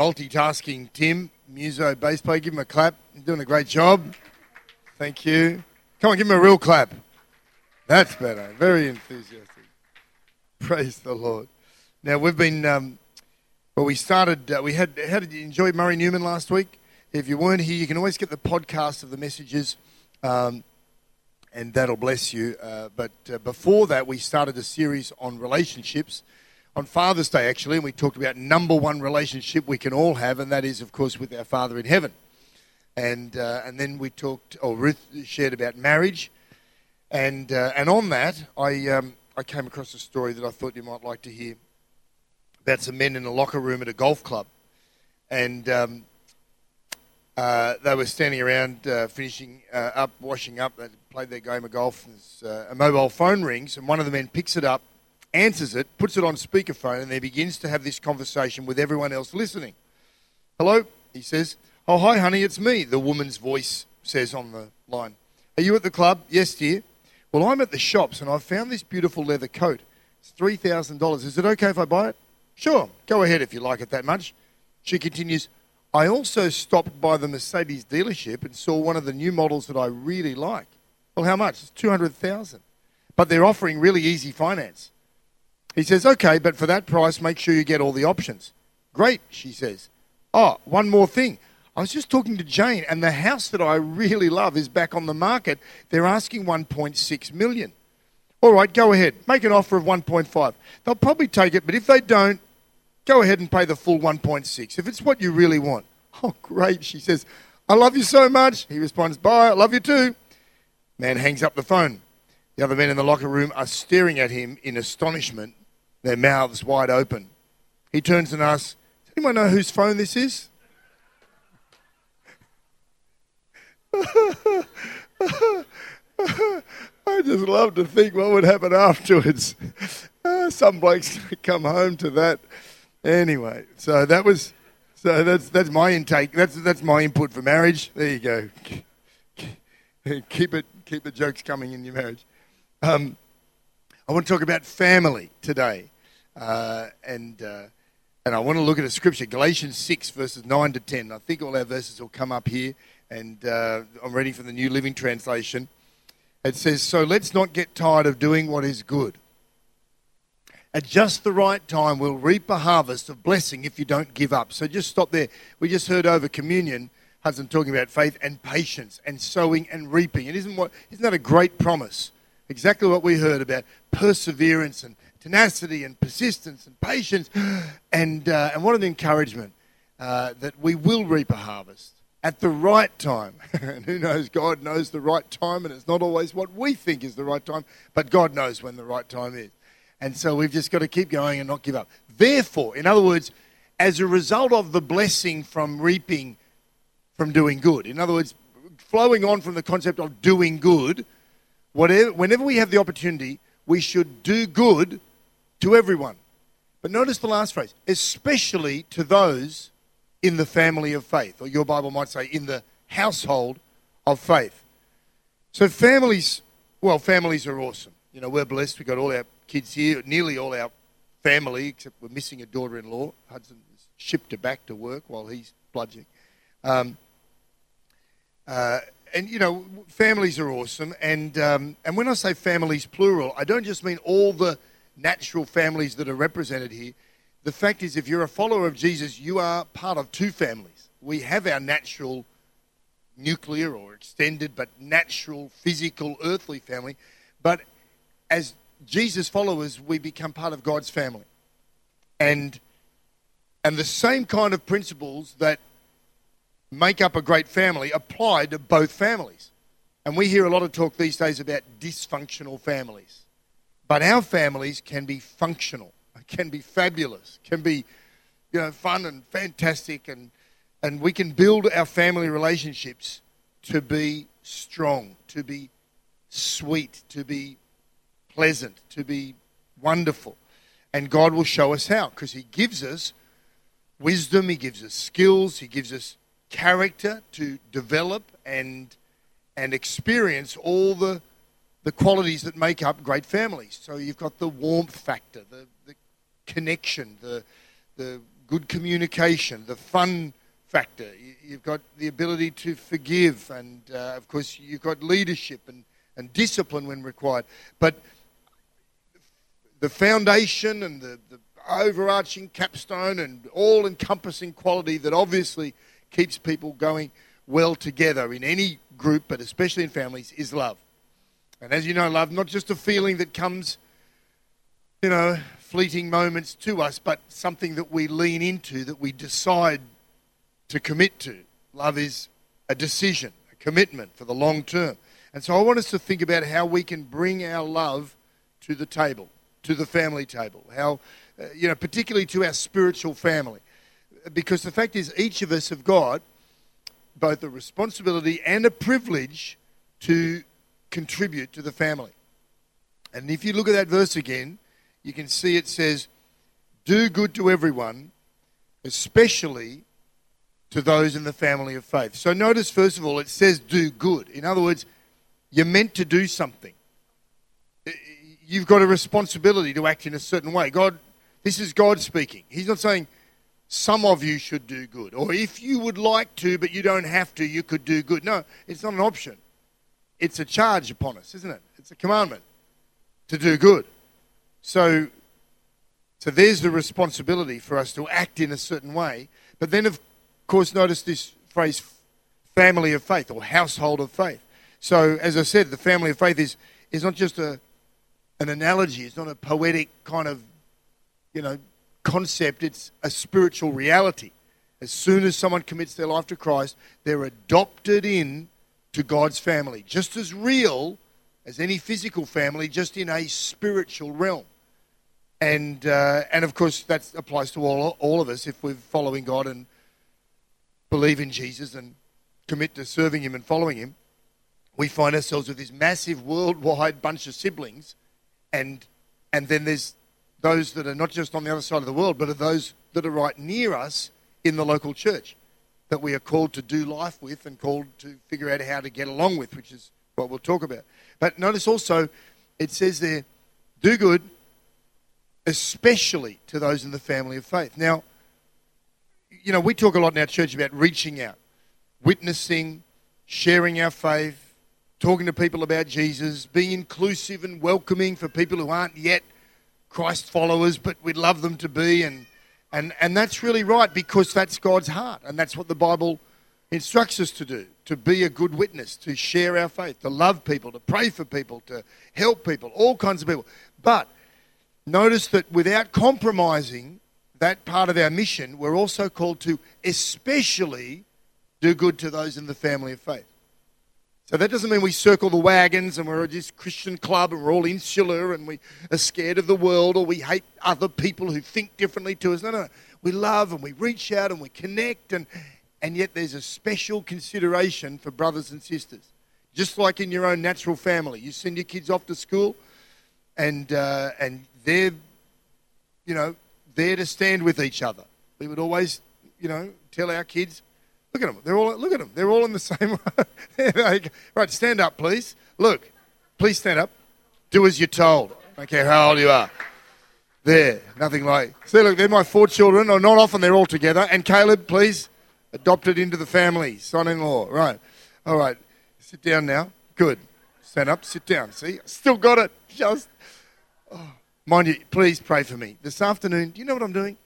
multitasking Tim, Muso bass player. Give him a clap. You're doing a great job. Thank you. Come on, give him a real clap. That's better. Very enthusiastic. Praise the Lord. Now, we've been, um, well, we started, uh, we had, how did you enjoy Murray Newman last week? If you weren't here, you can always get the podcast of the messages. Um, and that'll bless you. Uh, but uh, before that, we started a series on relationships on Father's Day, actually, and we talked about number one relationship we can all have, and that is, of course, with our Father in heaven. And uh, and then we talked, or Ruth shared about marriage, and uh, and on that, I um, I came across a story that I thought you might like to hear about some men in a locker room at a golf club, and. Um, uh, they were standing around uh, finishing uh, up, washing up. They played their game of golf. And uh, a mobile phone rings, and one of the men picks it up, answers it, puts it on speakerphone, and then begins to have this conversation with everyone else listening. Hello, he says. Oh, hi, honey, it's me, the woman's voice says on the line. Are you at the club? Yes, dear. Well, I'm at the shops, and I've found this beautiful leather coat. It's $3,000. Is it okay if I buy it? Sure, go ahead if you like it that much. She continues, I also stopped by the Mercedes dealership and saw one of the new models that I really like. Well, how much? It's 200,000. But they're offering really easy finance. He says, "Okay, but for that price, make sure you get all the options." Great, she says. "Oh, one more thing. I was just talking to Jane and the house that I really love is back on the market. They're asking 1.6 million. All right, go ahead. Make an offer of 1.5. They'll probably take it, but if they don't, go ahead and pay the full 1.6 if it's what you really want. Oh, great, she says. I love you so much. He responds, Bye, I love you too. Man hangs up the phone. The other men in the locker room are staring at him in astonishment, their mouths wide open. He turns and asks, Does anyone know whose phone this is? I just love to think what would happen afterwards. Uh, some blokes come home to that. Anyway, so that was, so that's that's my intake. That's that's my input for marriage. There you go. Keep it, keep the jokes coming in your marriage. Um, I want to talk about family today, uh, and uh, and I want to look at a scripture, Galatians six verses nine to ten. I think all our verses will come up here, and uh, I'm reading from the New Living Translation. It says, "So let's not get tired of doing what is good." At just the right time, we'll reap a harvest of blessing if you don't give up. So just stop there. We just heard over communion, Hudson talking about faith and patience and sowing and reaping. And isn't, what, isn't that a great promise? Exactly what we heard about perseverance and tenacity and persistence and patience. And, uh, and what an encouragement uh, that we will reap a harvest at the right time. and who knows? God knows the right time, and it's not always what we think is the right time, but God knows when the right time is. And so we've just got to keep going and not give up. Therefore, in other words, as a result of the blessing from reaping from doing good, in other words, flowing on from the concept of doing good, whatever, whenever we have the opportunity, we should do good to everyone. But notice the last phrase, especially to those in the family of faith, or your Bible might say in the household of faith. So families, well, families are awesome. You know, we're blessed. We've got all our kids here, nearly all our family, except we're missing a daughter-in-law. Hudson has shipped her back to work while he's bludgeoning. Um, uh, and you know, families are awesome. And um, and when I say families plural, I don't just mean all the natural families that are represented here. The fact is, if you're a follower of Jesus, you are part of two families. We have our natural nuclear or extended, but natural, physical, earthly family. But as Jesus followers, we become part of God's family. And and the same kind of principles that make up a great family apply to both families. And we hear a lot of talk these days about dysfunctional families. But our families can be functional, can be fabulous, can be you know, fun and fantastic, and and we can build our family relationships to be strong, to be sweet, to be pleasant, to be wonderful. And God will show us how because He gives us wisdom, He gives us skills, He gives us character to develop and and experience all the the qualities that make up great families. So you've got the warmth factor, the, the connection, the the good communication, the fun factor. You- You've got the ability to forgive, and uh, of course you've got leadership and, and discipline when required. But the foundation and the, the overarching capstone and all encompassing quality that obviously keeps people going well together in any group, but especially in families, is love. And as you know, love, not just a feeling that comes, you know, fleeting moments to us, but something that we lean into, that we decide to commit to. Love is a decision, a commitment for the long term. And so I want us to think about how we can bring our love to the table, to the family table, how, uh, you know, particularly to our spiritual family. Because the fact is, each of us have got both a responsibility and a privilege to contribute to the family. And if you look at that verse again, you can see it says, Do good to everyone, especially to those in the family of faith. So notice, first of all, it says do good. In other words, you're meant to do something. You've got a responsibility to act in a certain way. God, this is God speaking. He's not saying some of you should do good, or if you would like to, but you don't have to, you could do good. No, it's not an option. It's a charge upon us, isn't it? It's a commandment to do good. So, so there's the responsibility for us to act in a certain way. But then, of course, notice this phrase family of faith or household of faith. So, as I said, the family of faith is, is not just a, an analogy, it's not a poetic kind of, you know, concept, it's a spiritual reality. As soon as someone commits their life to Christ, they're adopted in to God's family, just as real as any physical family, just in a spiritual realm. And, uh, and of course, that applies to all, all of us if we're following God and believe in Jesus and commit to serving Him and following Him. We find ourselves with this massive worldwide bunch of siblings, and, and then there's those that are not just on the other side of the world, but are those that are right near us in the local church that we are called to do life with and called to figure out how to get along with, which is what we'll talk about. But notice also, it says there, do good, especially to those in the family of faith. Now, you know, we talk a lot in our church about reaching out, witnessing, sharing our faith, talking to people about Jesus, being inclusive and welcoming for people who aren't yet Christ followers, but we'd love them to be. And, and, and that's really right because that's God's heart. And that's what the Bible instructs us to do to be a good witness, to share our faith, to love people, to pray for people, to help people, all kinds of people. But notice that without compromising that part of our mission, we're also called to especially do good to those in the family of faith. So that doesn't mean we circle the wagons and we're this Christian club and we're all insular and we are scared of the world or we hate other people who think differently to us. No, no, no. We love and we reach out and we connect and, and yet there's a special consideration for brothers and sisters. Just like in your own natural family. You send your kids off to school and, uh, and they're, you know, there to stand with each other. We would always, you know, tell our kids, Look at them. They're all. Look at them. They're all in the same. like, right, stand up, please. Look, please stand up. Do as you're told. I don't care how old you are. There, nothing like. See, look, they're my four children. Or not often they're all together. And Caleb, please, adopted into the family, son-in-law. Right. All right. Sit down now. Good. Stand up. Sit down. See, still got it. Just. Oh. Mind you, please pray for me this afternoon. Do you know what I'm doing?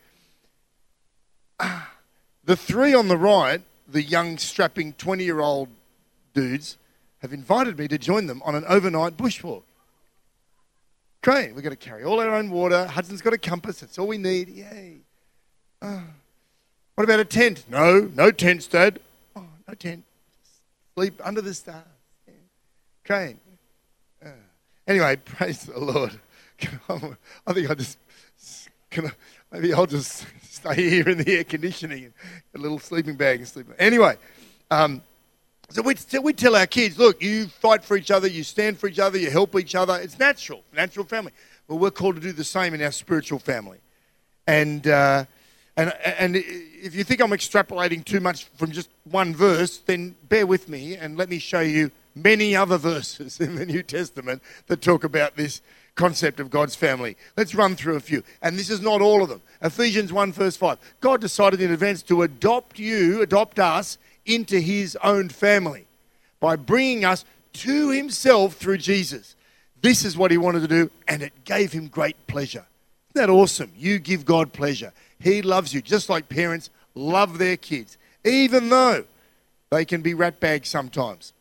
Ah, The three on the right, the young, strapping 20 year old dudes, have invited me to join them on an overnight bushwalk. Great. We're going to carry all our own water. Hudson's got a compass. That's all we need. Yay. Oh. What about a tent? No, no tents, Dad. Oh, no tent. Sleep under the stars. Yeah. Crane. Uh, anyway, praise the Lord. I, I think I just, I, maybe I'll just stay here in the air conditioning, a little sleeping bag and sleep. Anyway, um, so we, we tell our kids, look, you fight for each other, you stand for each other, you help each other. It's natural, natural family. But we're called to do the same in our spiritual family. And, uh, and, and if you think I'm extrapolating too much from just one verse, then bear with me and let me show you many other verses in the New Testament that talk about this concept of God's family. Let's run through a few. And this is not all of them. Ephesians 1, verse 5. God decided in advance to adopt you, adopt us, into his own family by bringing us to himself through Jesus. This is what he wanted to do, and it gave him great pleasure. Isn't that awesome? You give God pleasure. He loves you, just like parents love their kids, even though they can be ratbags sometimes,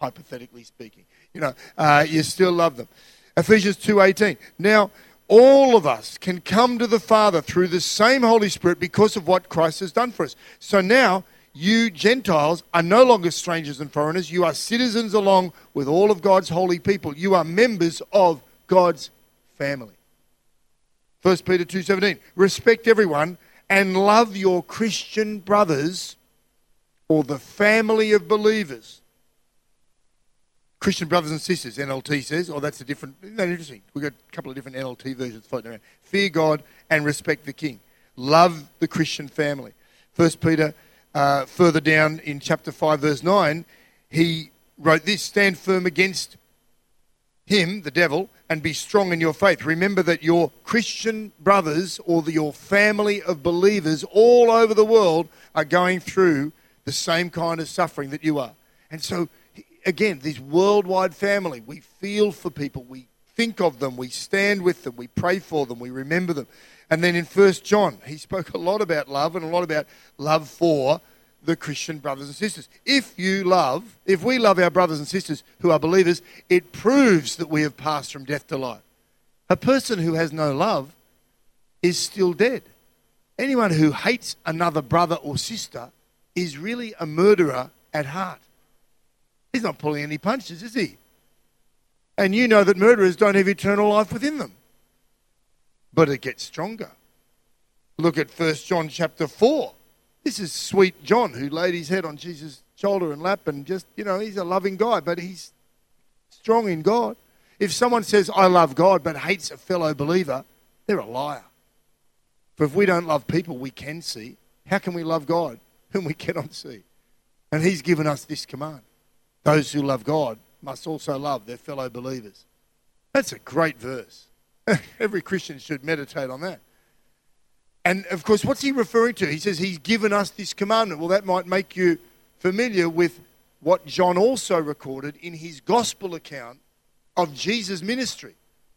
hypothetically speaking. You know, uh, you still love them. Ephesians 2.18. Now, all of us can come to the Father through the same Holy Spirit because of what Christ has done for us. So now, you Gentiles are no longer strangers and foreigners. You are citizens along with all of God's holy people. You are members of God's family. 1 Peter 2:17 Respect everyone and love your Christian brothers or the family of believers. Christian brothers and sisters, NLT says. Oh, that's a different. Isn't that interesting? We've got a couple of different NLT versions floating around. Fear God and respect the King. Love the Christian family. First Peter, uh, further down in chapter 5, verse 9, he wrote this Stand firm against him, the devil, and be strong in your faith. Remember that your Christian brothers or the, your family of believers all over the world are going through the same kind of suffering that you are. And so, again, this worldwide family, we feel for people, we think of them, we stand with them, we pray for them, we remember them. And then in First John, he spoke a lot about love and a lot about love for the Christian brothers and sisters. If you love, if we love our brothers and sisters who are believers, it proves that we have passed from death to life. A person who has no love is still dead. Anyone who hates another brother or sister is really a murderer at heart. He's not pulling any punches, is he? And you know that murderers don't have eternal life within them. But it gets stronger. Look at 1 John chapter 4. This is sweet John who laid his head on Jesus' shoulder and lap and just, you know, he's a loving guy, but he's strong in God. If someone says, I love God, but hates a fellow believer, they're a liar. For if we don't love people we can see, how can we love God whom we cannot see? And he's given us this command those who love God must also love their fellow believers. That's a great verse. Every Christian should meditate on that. And of course, what's he referring to? He says he's given us this commandment. Well, that might make you familiar with what John also recorded in his gospel account of Jesus' ministry.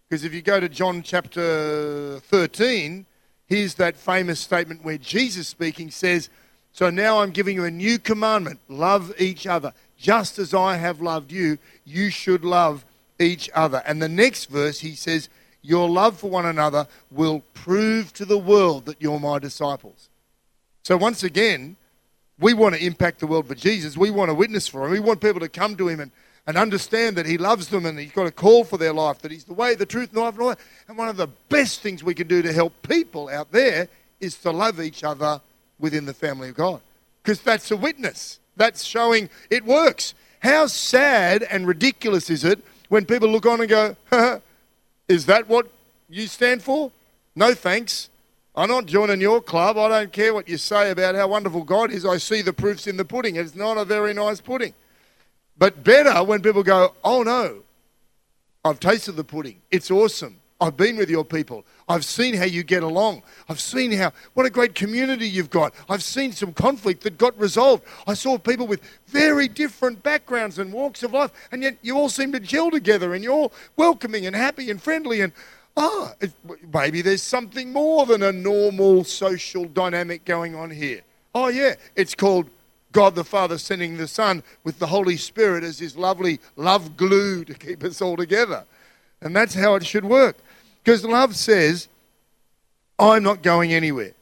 Because if you go to John chapter 13, here's that famous statement where Jesus speaking says, So now I'm giving you a new commandment love each other. Just as I have loved you, you should love each other. And the next verse, he says, Your love for one another will prove to the world that you're my disciples. So once again, we want to impact the world for Jesus. We want to witness for him. We want people to come to him and, and understand that he loves them and he's got a call for their life, that he's the way, the truth, and the life. And, all and one of the best things we can do to help people out there is to love each other within the family of God. Because that's a witness. That's showing it works. How sad and ridiculous is it when people look on and go, is that what you stand for? No thanks. I'm not joining your club. I don't care what you say about how wonderful God is. I see the proofs in the pudding. It's not a very nice pudding. But better when people go, oh no, I've tasted the pudding. It's awesome. I've been with your people. I've seen how you get along. I've seen how, what a great community you've got. I've seen some conflict that got resolved. I saw people with very different backgrounds and walks of life, and yet you all seem to gel together and you're all welcoming and happy and friendly. And ah, it, maybe there's something more than a normal social dynamic going on here. Oh, yeah, it's called God the Father sending the Son with the Holy Spirit as his lovely love glue to keep us all together. And that's how it should work. Because love says, I'm not going anywhere.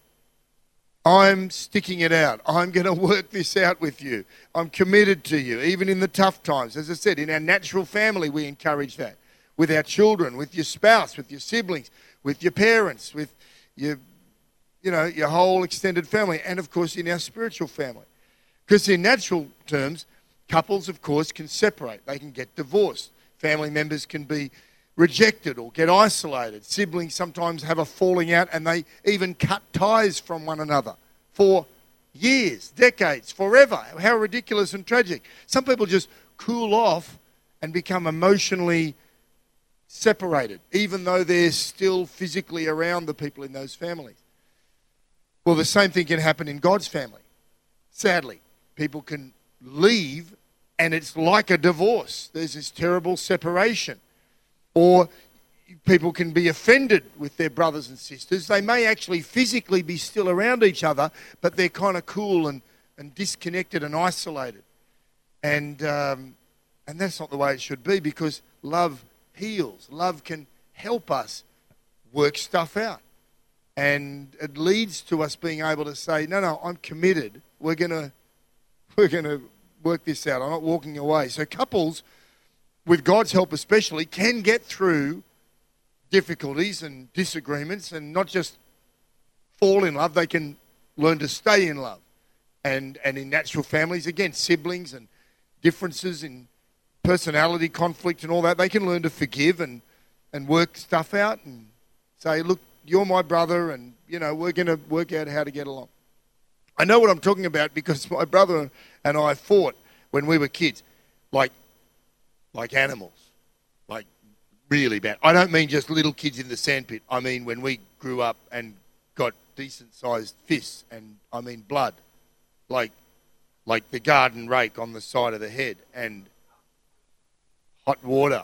I'm sticking it out. I'm going to work this out with you. I'm committed to you, even in the tough times. As I said, in our natural family, we encourage that. With our children, with your spouse, with your siblings, with your parents, with your you know, your whole extended family, and of course in our spiritual family. Because in natural terms, couples, of course, can separate. They can get divorced. Family members can be rejected or get isolated. Siblings sometimes have a falling out and they even cut ties from one another for years, decades, forever. How ridiculous and tragic. Some people just cool off and become emotionally separated, even though they're still physically around the people in those families. Well, the same thing can happen in God's family. Sadly, people can leave and it's like a divorce. There's this terrible separation. Or people can be offended with their brothers and sisters. They may actually physically be still around each other, but they're kind of cool and, and disconnected and isolated. And, um, and that's not the way it should be because love heals. Love can help us work stuff out. And it leads to us being able to say, no, no, I'm committed. We're going to we're going to work this out. I'm not walking away. So couples, with God's help especially, can get through difficulties and disagreements and not just fall in love, they can learn to stay in love. And, and in natural families, again, siblings and differences in personality conflict and all that, they can learn to forgive and, and work stuff out and say, look, you're my brother and, you know, we're going to work out how to get along. I know what I'm talking about because my brother and I fought when we were kids, like, like animals, like really bad. I don't mean just little kids in the sandpit. I mean when we grew up and got decent sized fists, and I mean blood, like, like the garden rake on the side of the head, and hot water,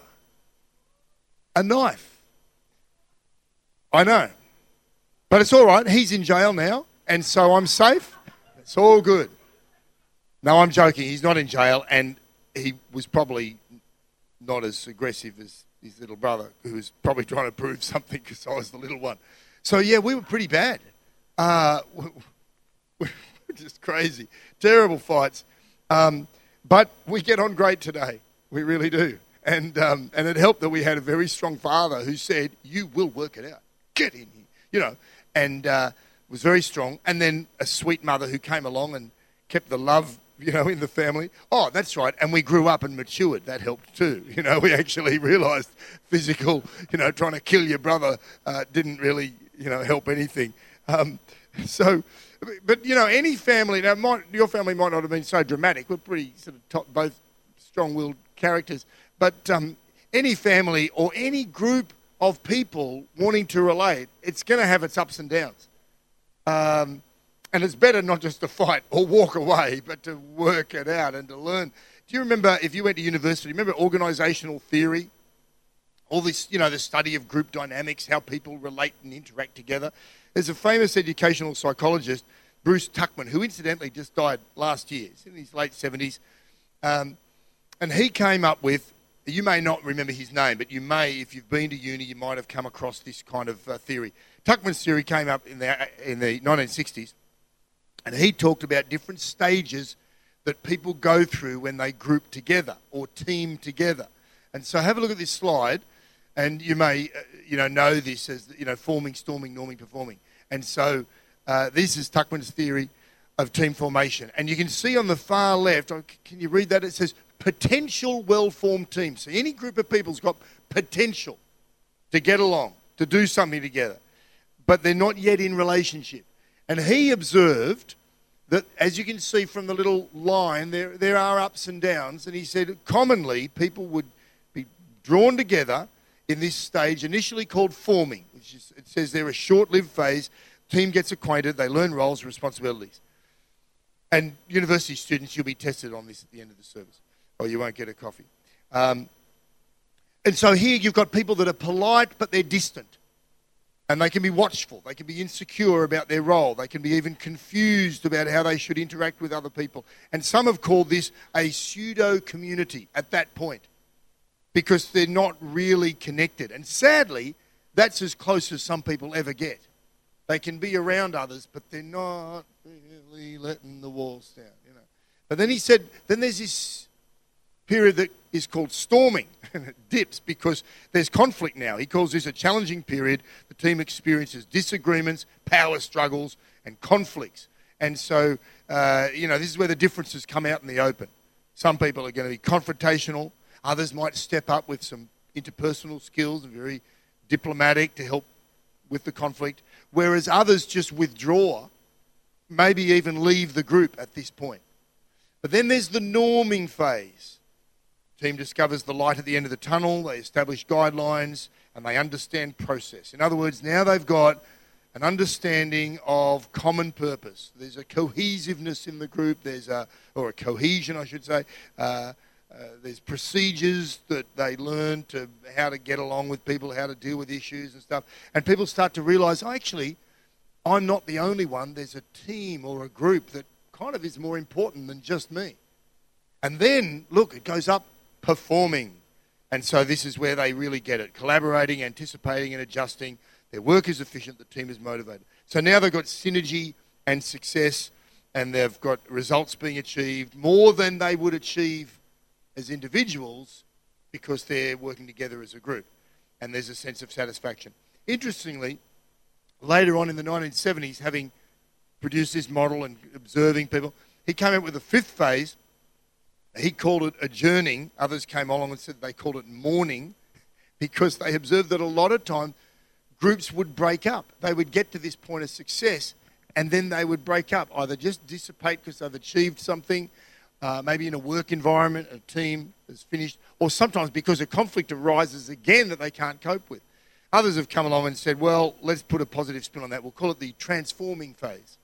a knife. I know, but it's all right. He's in jail now, and so I'm safe. It's all good. No, I'm joking. He's not in jail, and he was probably not as aggressive as his little brother, who was probably trying to prove something because I was the little one. So yeah, we were pretty bad. Uh, we're just crazy, terrible fights. Um, but we get on great today. We really do. And um, and it helped that we had a very strong father who said, "You will work it out. Get in here," you know, and uh, was very strong. And then a sweet mother who came along and kept the love, you know, in the family. Oh, that's right. And we grew up and matured. That helped too. You know, we actually realised physical, you know, trying to kill your brother uh, didn't really, you know, help anything. Um, so, but you know, any family now, might, your family might not have been so dramatic. We're pretty sort of top, both strong-willed characters, but um, any family or any group of people wanting to relate, it's going to have its ups and downs. Um, and it's better not just to fight or walk away, but to work it out and to learn. Do you remember if you went to university? Remember organizational theory? All this, you know, the study of group dynamics, how people relate and interact together. There's a famous educational psychologist, Bruce Tuckman, who incidentally just died last year. In his late 70s. Um, and he came up with, you may not remember his name, but you may, if you've been to uni, you might have come across this kind of uh, theory. Tuckman's theory came up in the, in the 1960s, and he talked about different stages that people go through when they group together or team together. And so have a look at this slide, and you may, uh, you know, know this as, you know, forming, storming, norming, performing. And so uh, this is Tuckman's theory of team formation. And you can see on the far left, oh, can you read that? It says potential well-formed teams. So any group of people's got potential to get along, to do something together, but they're not yet in relationship. And he observed that, as you can see from the little line, there, there are ups and downs. And he said commonly people would be drawn together in this stage, initially called forming, it says they're a short lived phase. Team gets acquainted, they learn roles and responsibilities. And university students, you'll be tested on this at the end of the service, or you won't get a coffee. Um, and so here you've got people that are polite, but they're distant. And they can be watchful. They can be insecure about their role. They can be even confused about how they should interact with other people. And some have called this a pseudo community at that point because they're not really connected. And sadly, that's as close as some people ever get. They can be around others, but they're not really letting the walls down, you know. But then he said, then there's this period that is called storming, and it dips because there's conflict now. He calls this a challenging period. The team experiences disagreements, power struggles, and conflicts. And so, uh, you know, this is where the differences come out in the open. Some people are going to be confrontational, others might step up with some interpersonal skills, very diplomatic to help with the conflict, whereas others just withdraw, maybe even leave the group at this point. But then there's the norming phase. Team discovers the light at the end of the tunnel, they establish guidelines, and they understand process. In other words, now they've got an understanding of common purpose. There's a cohesiveness in the group, there's a, or a cohesion, I should say. Uh, uh, there's procedures that they learn to how to get along with people, how to deal with issues and stuff. And people start to realize, oh, actually, I'm not the only one. There's a team or a group that kind of is more important than just me. And then, look, it goes up performing. And so this is where they really get it collaborating, anticipating, and adjusting. Their work is efficient, the team is motivated. So now they've got synergy and success, and they've got results being achieved more than they would achieve as individuals because they're working together as a group. And there's a sense of satisfaction. Interestingly, later on in the 1970s, having produced this model and observing people, he came up with a fifth phase. He called it adjourning. Others came along and said they called it mourning because they observed that a lot of time groups would break up. They would get to this point of success and then they would break up, either just dissipate because they've achieved something, uh, maybe in a work environment, a team is finished, or sometimes because a conflict arises again that they can't cope with. Others have come along and said, well, let's put a positive spin on that. We'll call it the transforming phase.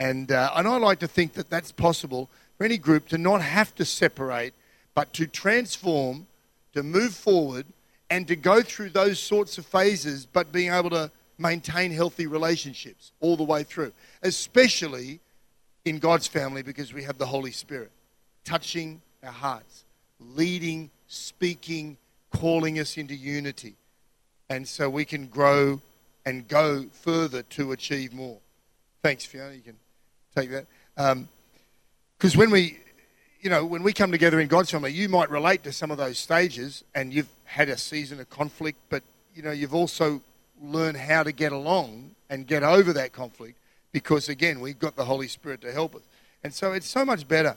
And, uh, and I like to think that that's possible for any group to not have to separate, but to transform, to move forward, and to go through those sorts of phases, but being able to maintain healthy relationships all the way through, especially in God's family because we have the Holy Spirit touching our hearts, leading, speaking, calling us into unity. And so we can grow and go further to achieve more. Thanks, Fiona. You can take that. Um, Because when we, you know, when we come together in God's family, you might relate to some of those stages and you've had a season of conflict, but, you know, you've also learned how to get along and get over that conflict because, again, we've got the Holy Spirit to help us. And so it's so much better,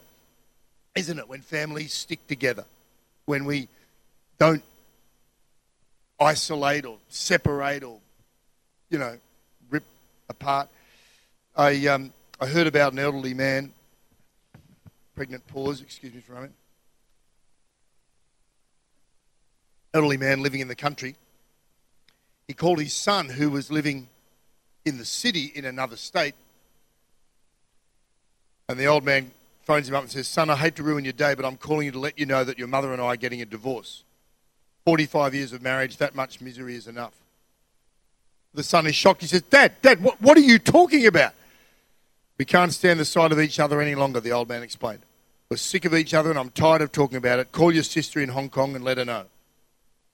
isn't it, when families stick together, when we don't isolate or separate or, you know, rip apart. I, um, I heard about an elderly man, pregnant pause, excuse me for a moment. Elderly man living in the country. He called his son, who was living in the city in another state. And the old man phones him up and says, Son, I hate to ruin your day, but I'm calling you to let you know that your mother and I are getting a divorce. 45 years of marriage, that much misery is enough. The son is shocked. He says, Dad, Dad, what, what are you talking about? We can't stand the sight of each other any longer, the old man explained. We're sick of each other and I'm tired of talking about it. Call your sister in Hong Kong and let her know.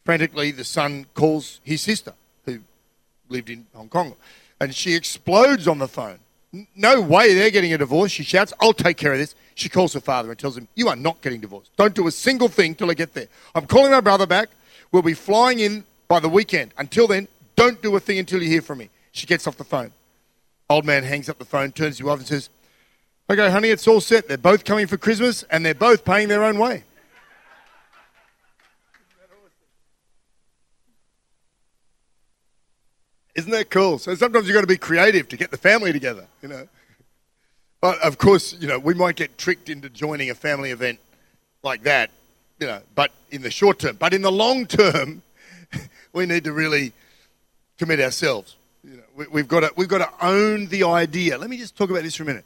Frantically, the son calls his sister, who lived in Hong Kong, and she explodes on the phone. No way they're getting a divorce. She shouts, I'll take care of this. She calls her father and tells him, You are not getting divorced. Don't do a single thing till I get there. I'm calling my brother back. We'll be flying in by the weekend. Until then, don't do a thing until you hear from me. She gets off the phone. Old man hangs up the phone, turns to his wife and says, Okay, honey, it's all set. They're both coming for Christmas and they're both paying their own way. Isn't that cool? So sometimes you've got to be creative to get the family together, you know. But of course, you know, we might get tricked into joining a family event like that, you know, but in the short term. But in the long term, we need to really commit ourselves. You know, we, we've got to we've got to own the idea. Let me just talk about this for a minute.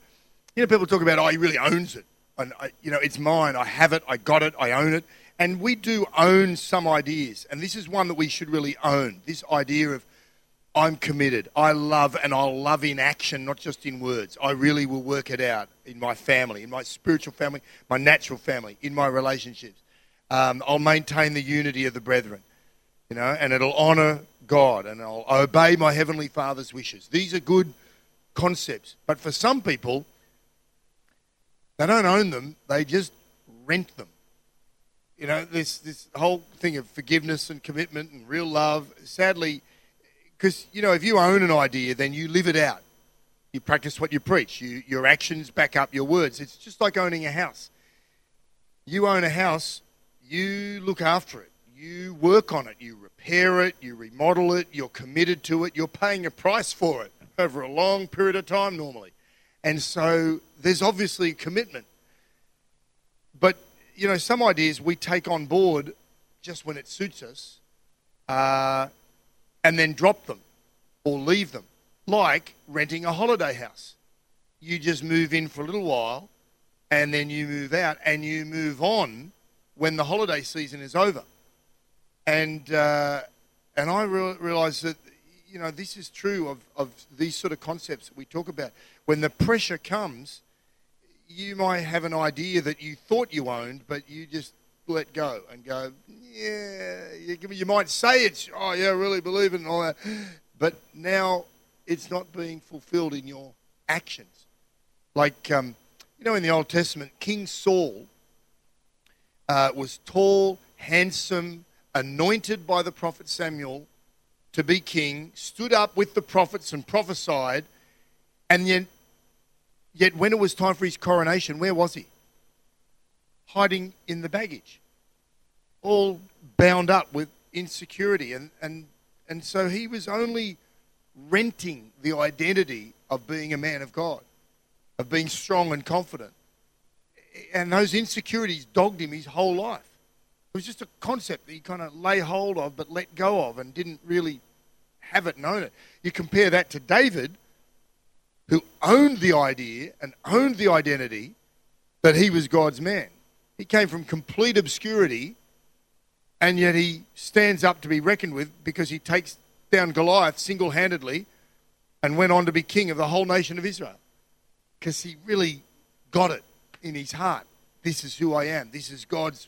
You know, people talk about, oh, he really owns it, and I, you know, it's mine. I have it. I got it. I own it. And we do own some ideas, and this is one that we should really own. This idea of I'm committed. I love and I'll love in action, not just in words. I really will work it out in my family, in my spiritual family, my natural family, in my relationships. Um, I'll maintain the unity of the brethren, you know, and it'll honour God and I'll obey my heavenly Father's wishes. These are good concepts, but for some people, they don't own them; they just rent them. You know, this this whole thing of forgiveness and commitment and real love. Sadly, because you know, if you own an idea, then you live it out. You practice what you preach. You, your actions back up your words. It's just like owning a house. You own a house, you look after it. You work on it. You repair it. You remodel it. You're committed to it. You're paying a price for it over a long period of time normally. And so there's obviously commitment. But, you know, some ideas we take on board just when it suits us uh, and then drop them or leave them, like renting a holiday house. You just move in for a little while and then you move out and you move on when the holiday season is over. And, uh, and I re- that, you know, this is true of, of these sort of concepts that we talk about. When the pressure comes, you might have an idea that you thought you owned, but you just let go and go, yeah, you, might say it's, oh, yeah, I really believe it and all that, but now it's not being fulfilled in your actions. Like, um, you know, in the Old Testament, King Saul uh, was tall, handsome, anointed by the prophet Samuel to be king, stood up with the prophets and prophesied, and yet, yet when it was time for his coronation, where was he? Hiding in the baggage, all bound up with insecurity. And, and, and so he was only renting the identity of being a man of God, of being strong and confident. And those insecurities dogged him his whole life. Was just a concept that you kind of lay hold of but let go of and didn't really have it known it. You compare that to David, who owned the idea and owned the identity that he was God's man. He came from complete obscurity and yet he stands up to be reckoned with because he takes down Goliath single handedly and went on to be king of the whole nation of Israel because he really got it in his heart. This is who I am. This is God's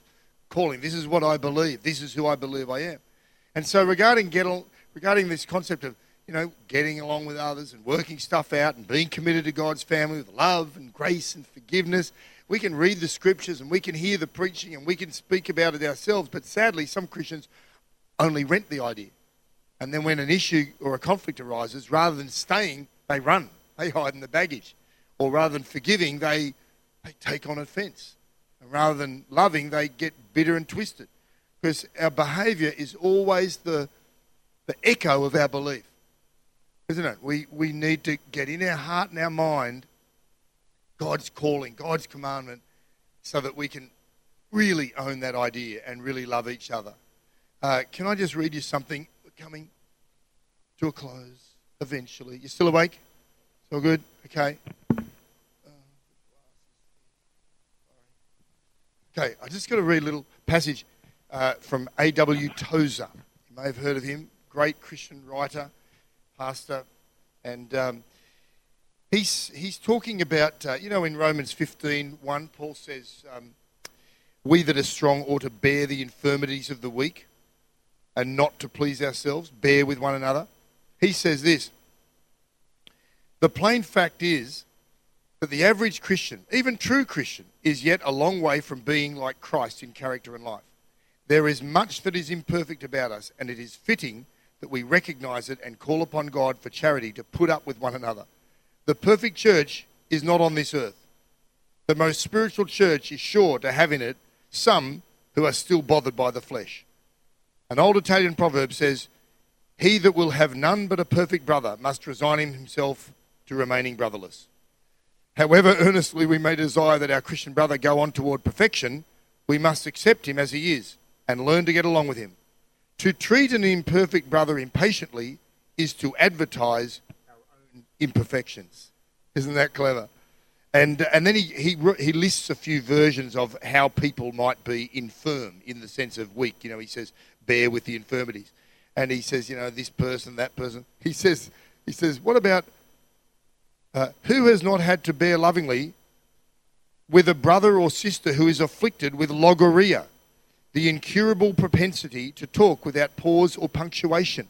calling. This is what I believe. This is who I believe I am. And so, regarding get regarding this concept of you know getting along with others and working stuff out and being committed to God's family with love and grace and forgiveness, we can read the scriptures and we can hear the preaching and we can speak about it ourselves. But sadly, some Christians only rent the idea. And then when an issue or a conflict arises, rather than staying, they run. They hide in the baggage. Or rather than forgiving, they, they take on offense. And rather than loving, they get bitter and twisted. Because our behavior is always the, the echo of our belief. Isn't it? We, we need to get in our heart and our mind God's calling, God's commandment, so that we can really own that idea and really love each other. Uh, can I just read you something? We're coming to a close eventually. You're still awake? Still good? Okay. Okay, I just got to read a little passage uh, from A.W. Tozer. You may have heard of him, great Christian writer, pastor, and um, he's he's talking about uh, you know in Romans 15, 1, Paul says, um, "We that are strong ought to bear the infirmities of the weak, and not to please ourselves. Bear with one another." He says this. The plain fact is that the average Christian, even true Christian, is yet a long way from being like Christ in character and life. There is much that is imperfect about us, and it is fitting that we recognize it and call upon God for charity to put up with one another. The perfect church is not on this earth. The most spiritual church is sure to have in it some who are still bothered by the flesh. An old Italian proverb says, He that will have none but a perfect brother must resign himself to remaining brotherless. However earnestly we may desire that our Christian brother go on toward perfection, we must accept him as he is and learn to get along with him. To treat an imperfect brother impatiently is to advertise our own imperfections. Isn't that clever? And, and then he, he, he lists a few versions of how people might be infirm in the sense of weak. You know, he says, bear with the infirmities. And he says, you know, this person, that person. He says, he says what about uh, who has not had to bear lovingly with a brother or sister who is afflicted with logorrhea, the incurable propensity to talk without pause or punctuation?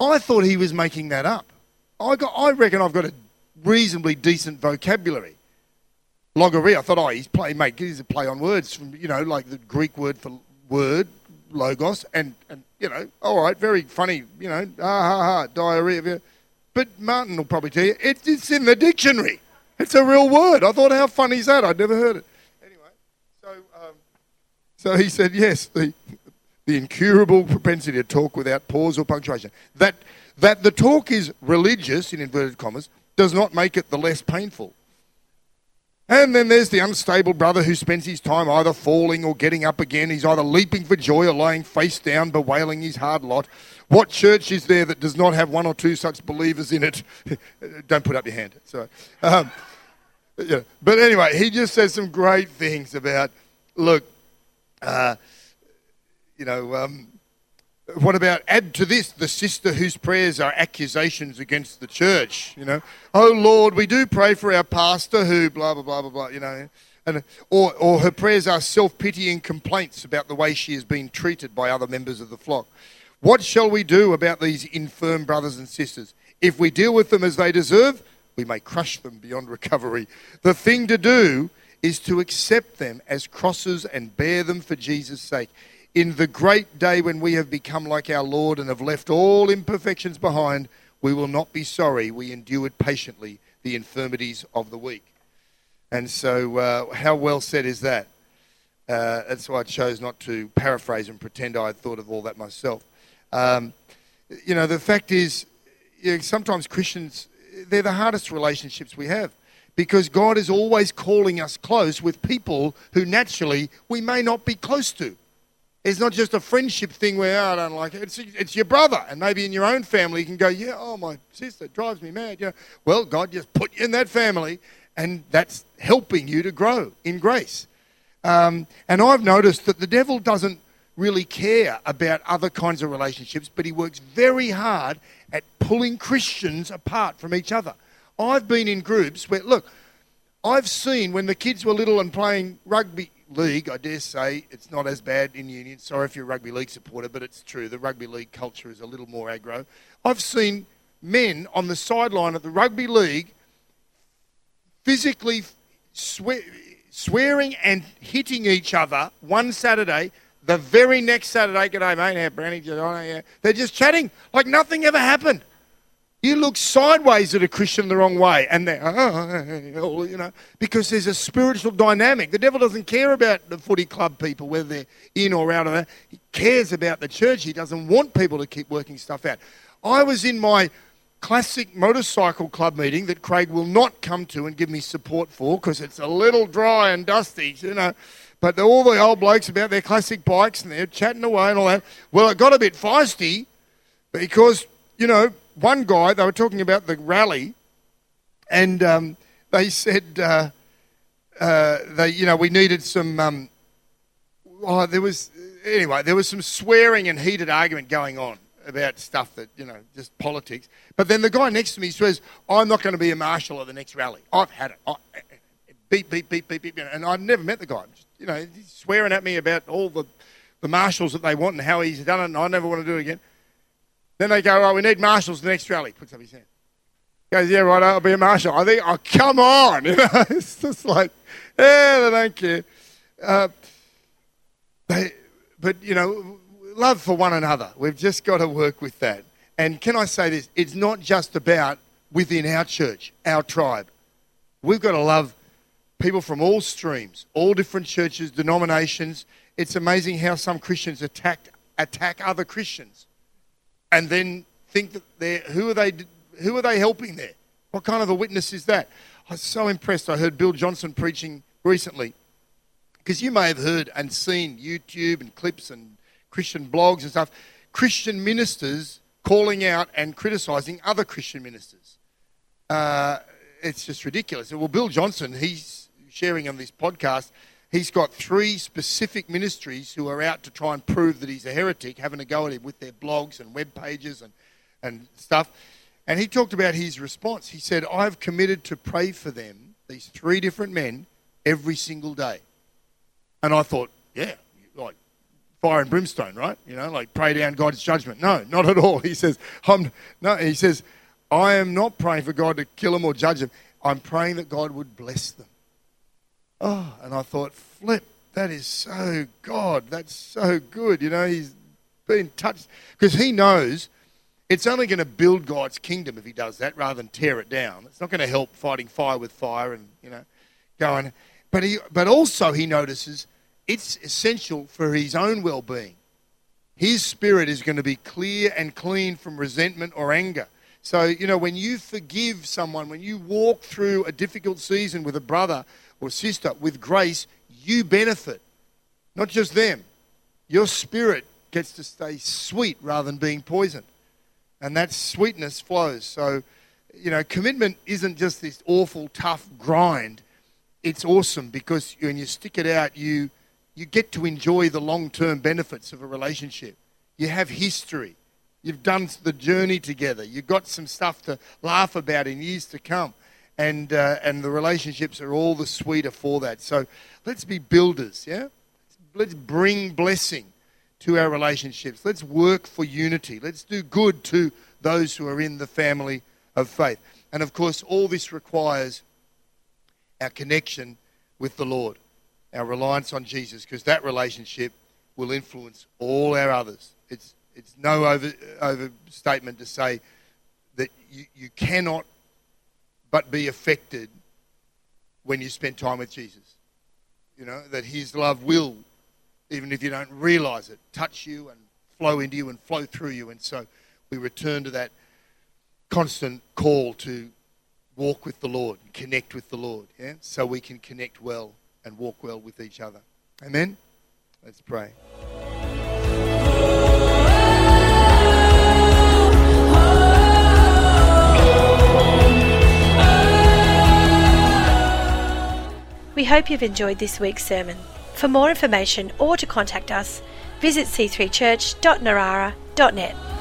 I thought he was making that up. I, got, I reckon I've got a reasonably decent vocabulary. Logorrhea. I thought, oh, he's play, mate, he's a play on words from, you know, like the Greek word for word, logos, and, and you know, all right, very funny, you know, ha ha ha, diarrhea. But Martin will probably tell you, it's, it's in the dictionary. It's a real word. I thought, how funny is that? I'd never heard it. Anyway, so, um, so he said, yes, the, the incurable propensity to talk without pause or punctuation. That, that the talk is religious, in inverted commas, does not make it the less painful. And then there's the unstable brother who spends his time either falling or getting up again. He's either leaping for joy or lying face down, bewailing his hard lot. What church is there that does not have one or two such believers in it? Don't put up your hand. Sorry. Um, yeah. But anyway, he just says some great things about look, uh, you know, um, what about add to this the sister whose prayers are accusations against the church? You know, oh Lord, we do pray for our pastor who blah blah blah blah blah. You know, and or or her prayers are self pitying complaints about the way she has been treated by other members of the flock. What shall we do about these infirm brothers and sisters? If we deal with them as they deserve, we may crush them beyond recovery. The thing to do is to accept them as crosses and bear them for Jesus' sake. In the great day when we have become like our Lord and have left all imperfections behind, we will not be sorry we endured patiently the infirmities of the weak. And so, uh, how well said is that? Uh, that's why I chose not to paraphrase and pretend I had thought of all that myself. Um, you know, the fact is, you know, sometimes Christians, they're the hardest relationships we have because God is always calling us close with people who naturally we may not be close to. It's not just a friendship thing where oh, I don't like it. It's, it's your brother, and maybe in your own family you can go, yeah, oh my sister drives me mad. You know, well, God just put you in that family, and that's helping you to grow in grace. Um, and I've noticed that the devil doesn't really care about other kinds of relationships, but he works very hard at pulling Christians apart from each other. I've been in groups where, look, I've seen when the kids were little and playing rugby league, I dare say it's not as bad in Union. Sorry if you're a rugby league supporter, but it's true. The rugby league culture is a little more aggro. I've seen men on the sideline of the rugby league physically swear, swearing and hitting each other one Saturday. The very next Saturday, g'day mate, how Brownie. They're just chatting like nothing ever happened. You look sideways at a Christian the wrong way, and they're, oh, you know, because there's a spiritual dynamic. The devil doesn't care about the footy club people, whether they're in or out of that. He cares about the church. He doesn't want people to keep working stuff out. I was in my classic motorcycle club meeting that Craig will not come to and give me support for because it's a little dry and dusty, you know. But all the old blokes about their classic bikes and they're chatting away and all that. Well, it got a bit feisty because, you know, one guy, they were talking about the rally, and um, they said, uh, uh, they, you know, we needed some. Um, oh, there was anyway. There was some swearing and heated argument going on about stuff that you know, just politics. But then the guy next to me says, "I'm not going to be a marshal at the next rally. I've had it. I, beep, beep, beep, beep, beep." And I've never met the guy. You know, he's swearing at me about all the the marshals that they want and how he's done it, and I never want to do it again. Then they go, oh, we need marshals the next rally. Puts up his hand. Goes, yeah, right, I'll be a marshal. I think, oh, come on. You know, it's just like, yeah, they don't care. Uh, they, but, you know, love for one another. We've just got to work with that. And can I say this? It's not just about within our church, our tribe. We've got to love people from all streams, all different churches, denominations. It's amazing how some Christians attack, attack other Christians and then think that they're, who are they, who are they helping there? What kind of a witness is that? I was so impressed. I heard Bill Johnson preaching recently because you may have heard and seen YouTube and clips and Christian blogs and stuff. Christian ministers calling out and criticizing other Christian ministers. Uh, it's just ridiculous. Well, Bill Johnson, he's sharing on this podcast, he's got three specific ministries who are out to try and prove that he's a heretic, having a go at him with their blogs and web pages and, and stuff. And he talked about his response. He said, I've committed to pray for them, these three different men, every single day. And I thought, yeah, fire and brimstone, right? You know, like pray down God's judgment. No, not at all. He says, I'm, no, he says, I am not praying for God to kill them or judge them. I'm praying that God would bless them. Oh, and I thought, flip, that is so God. That's so good. You know, he's been touched because he knows it's only going to build God's kingdom if he does that rather than tear it down. It's not going to help fighting fire with fire and, you know, going. But, he, but also he notices it's essential for his own well being. His spirit is going to be clear and clean from resentment or anger. So, you know, when you forgive someone, when you walk through a difficult season with a brother or sister with grace, you benefit. Not just them. Your spirit gets to stay sweet rather than being poisoned. And that sweetness flows. So, you know, commitment isn't just this awful, tough grind. It's awesome because when you stick it out, you, you get to enjoy the long term benefits of a relationship. You have history. You've done the journey together. You've got some stuff to laugh about in years to come. And, uh, and the relationships are all the sweeter for that. So let's be builders, yeah? Let's bring blessing to our relationships. Let's work for unity. Let's do good to those who are in the family of faith. And of course, all this requires our connection with the Lord, our reliance on Jesus, because that relationship will influence all our others. It's, it's no over, overstatement to say that you, you cannot but be affected when you spend time with Jesus. You know, that his love will, even if you don't realize it, touch you and flow into you and flow through you. And so we return to that constant call to walk with the Lord and connect with the Lord, yeah? So we can connect well and walk well with each other. Amen? Let's pray. We hope you've enjoyed this week's sermon. For more information or to contact us, visit c3church.narara.net.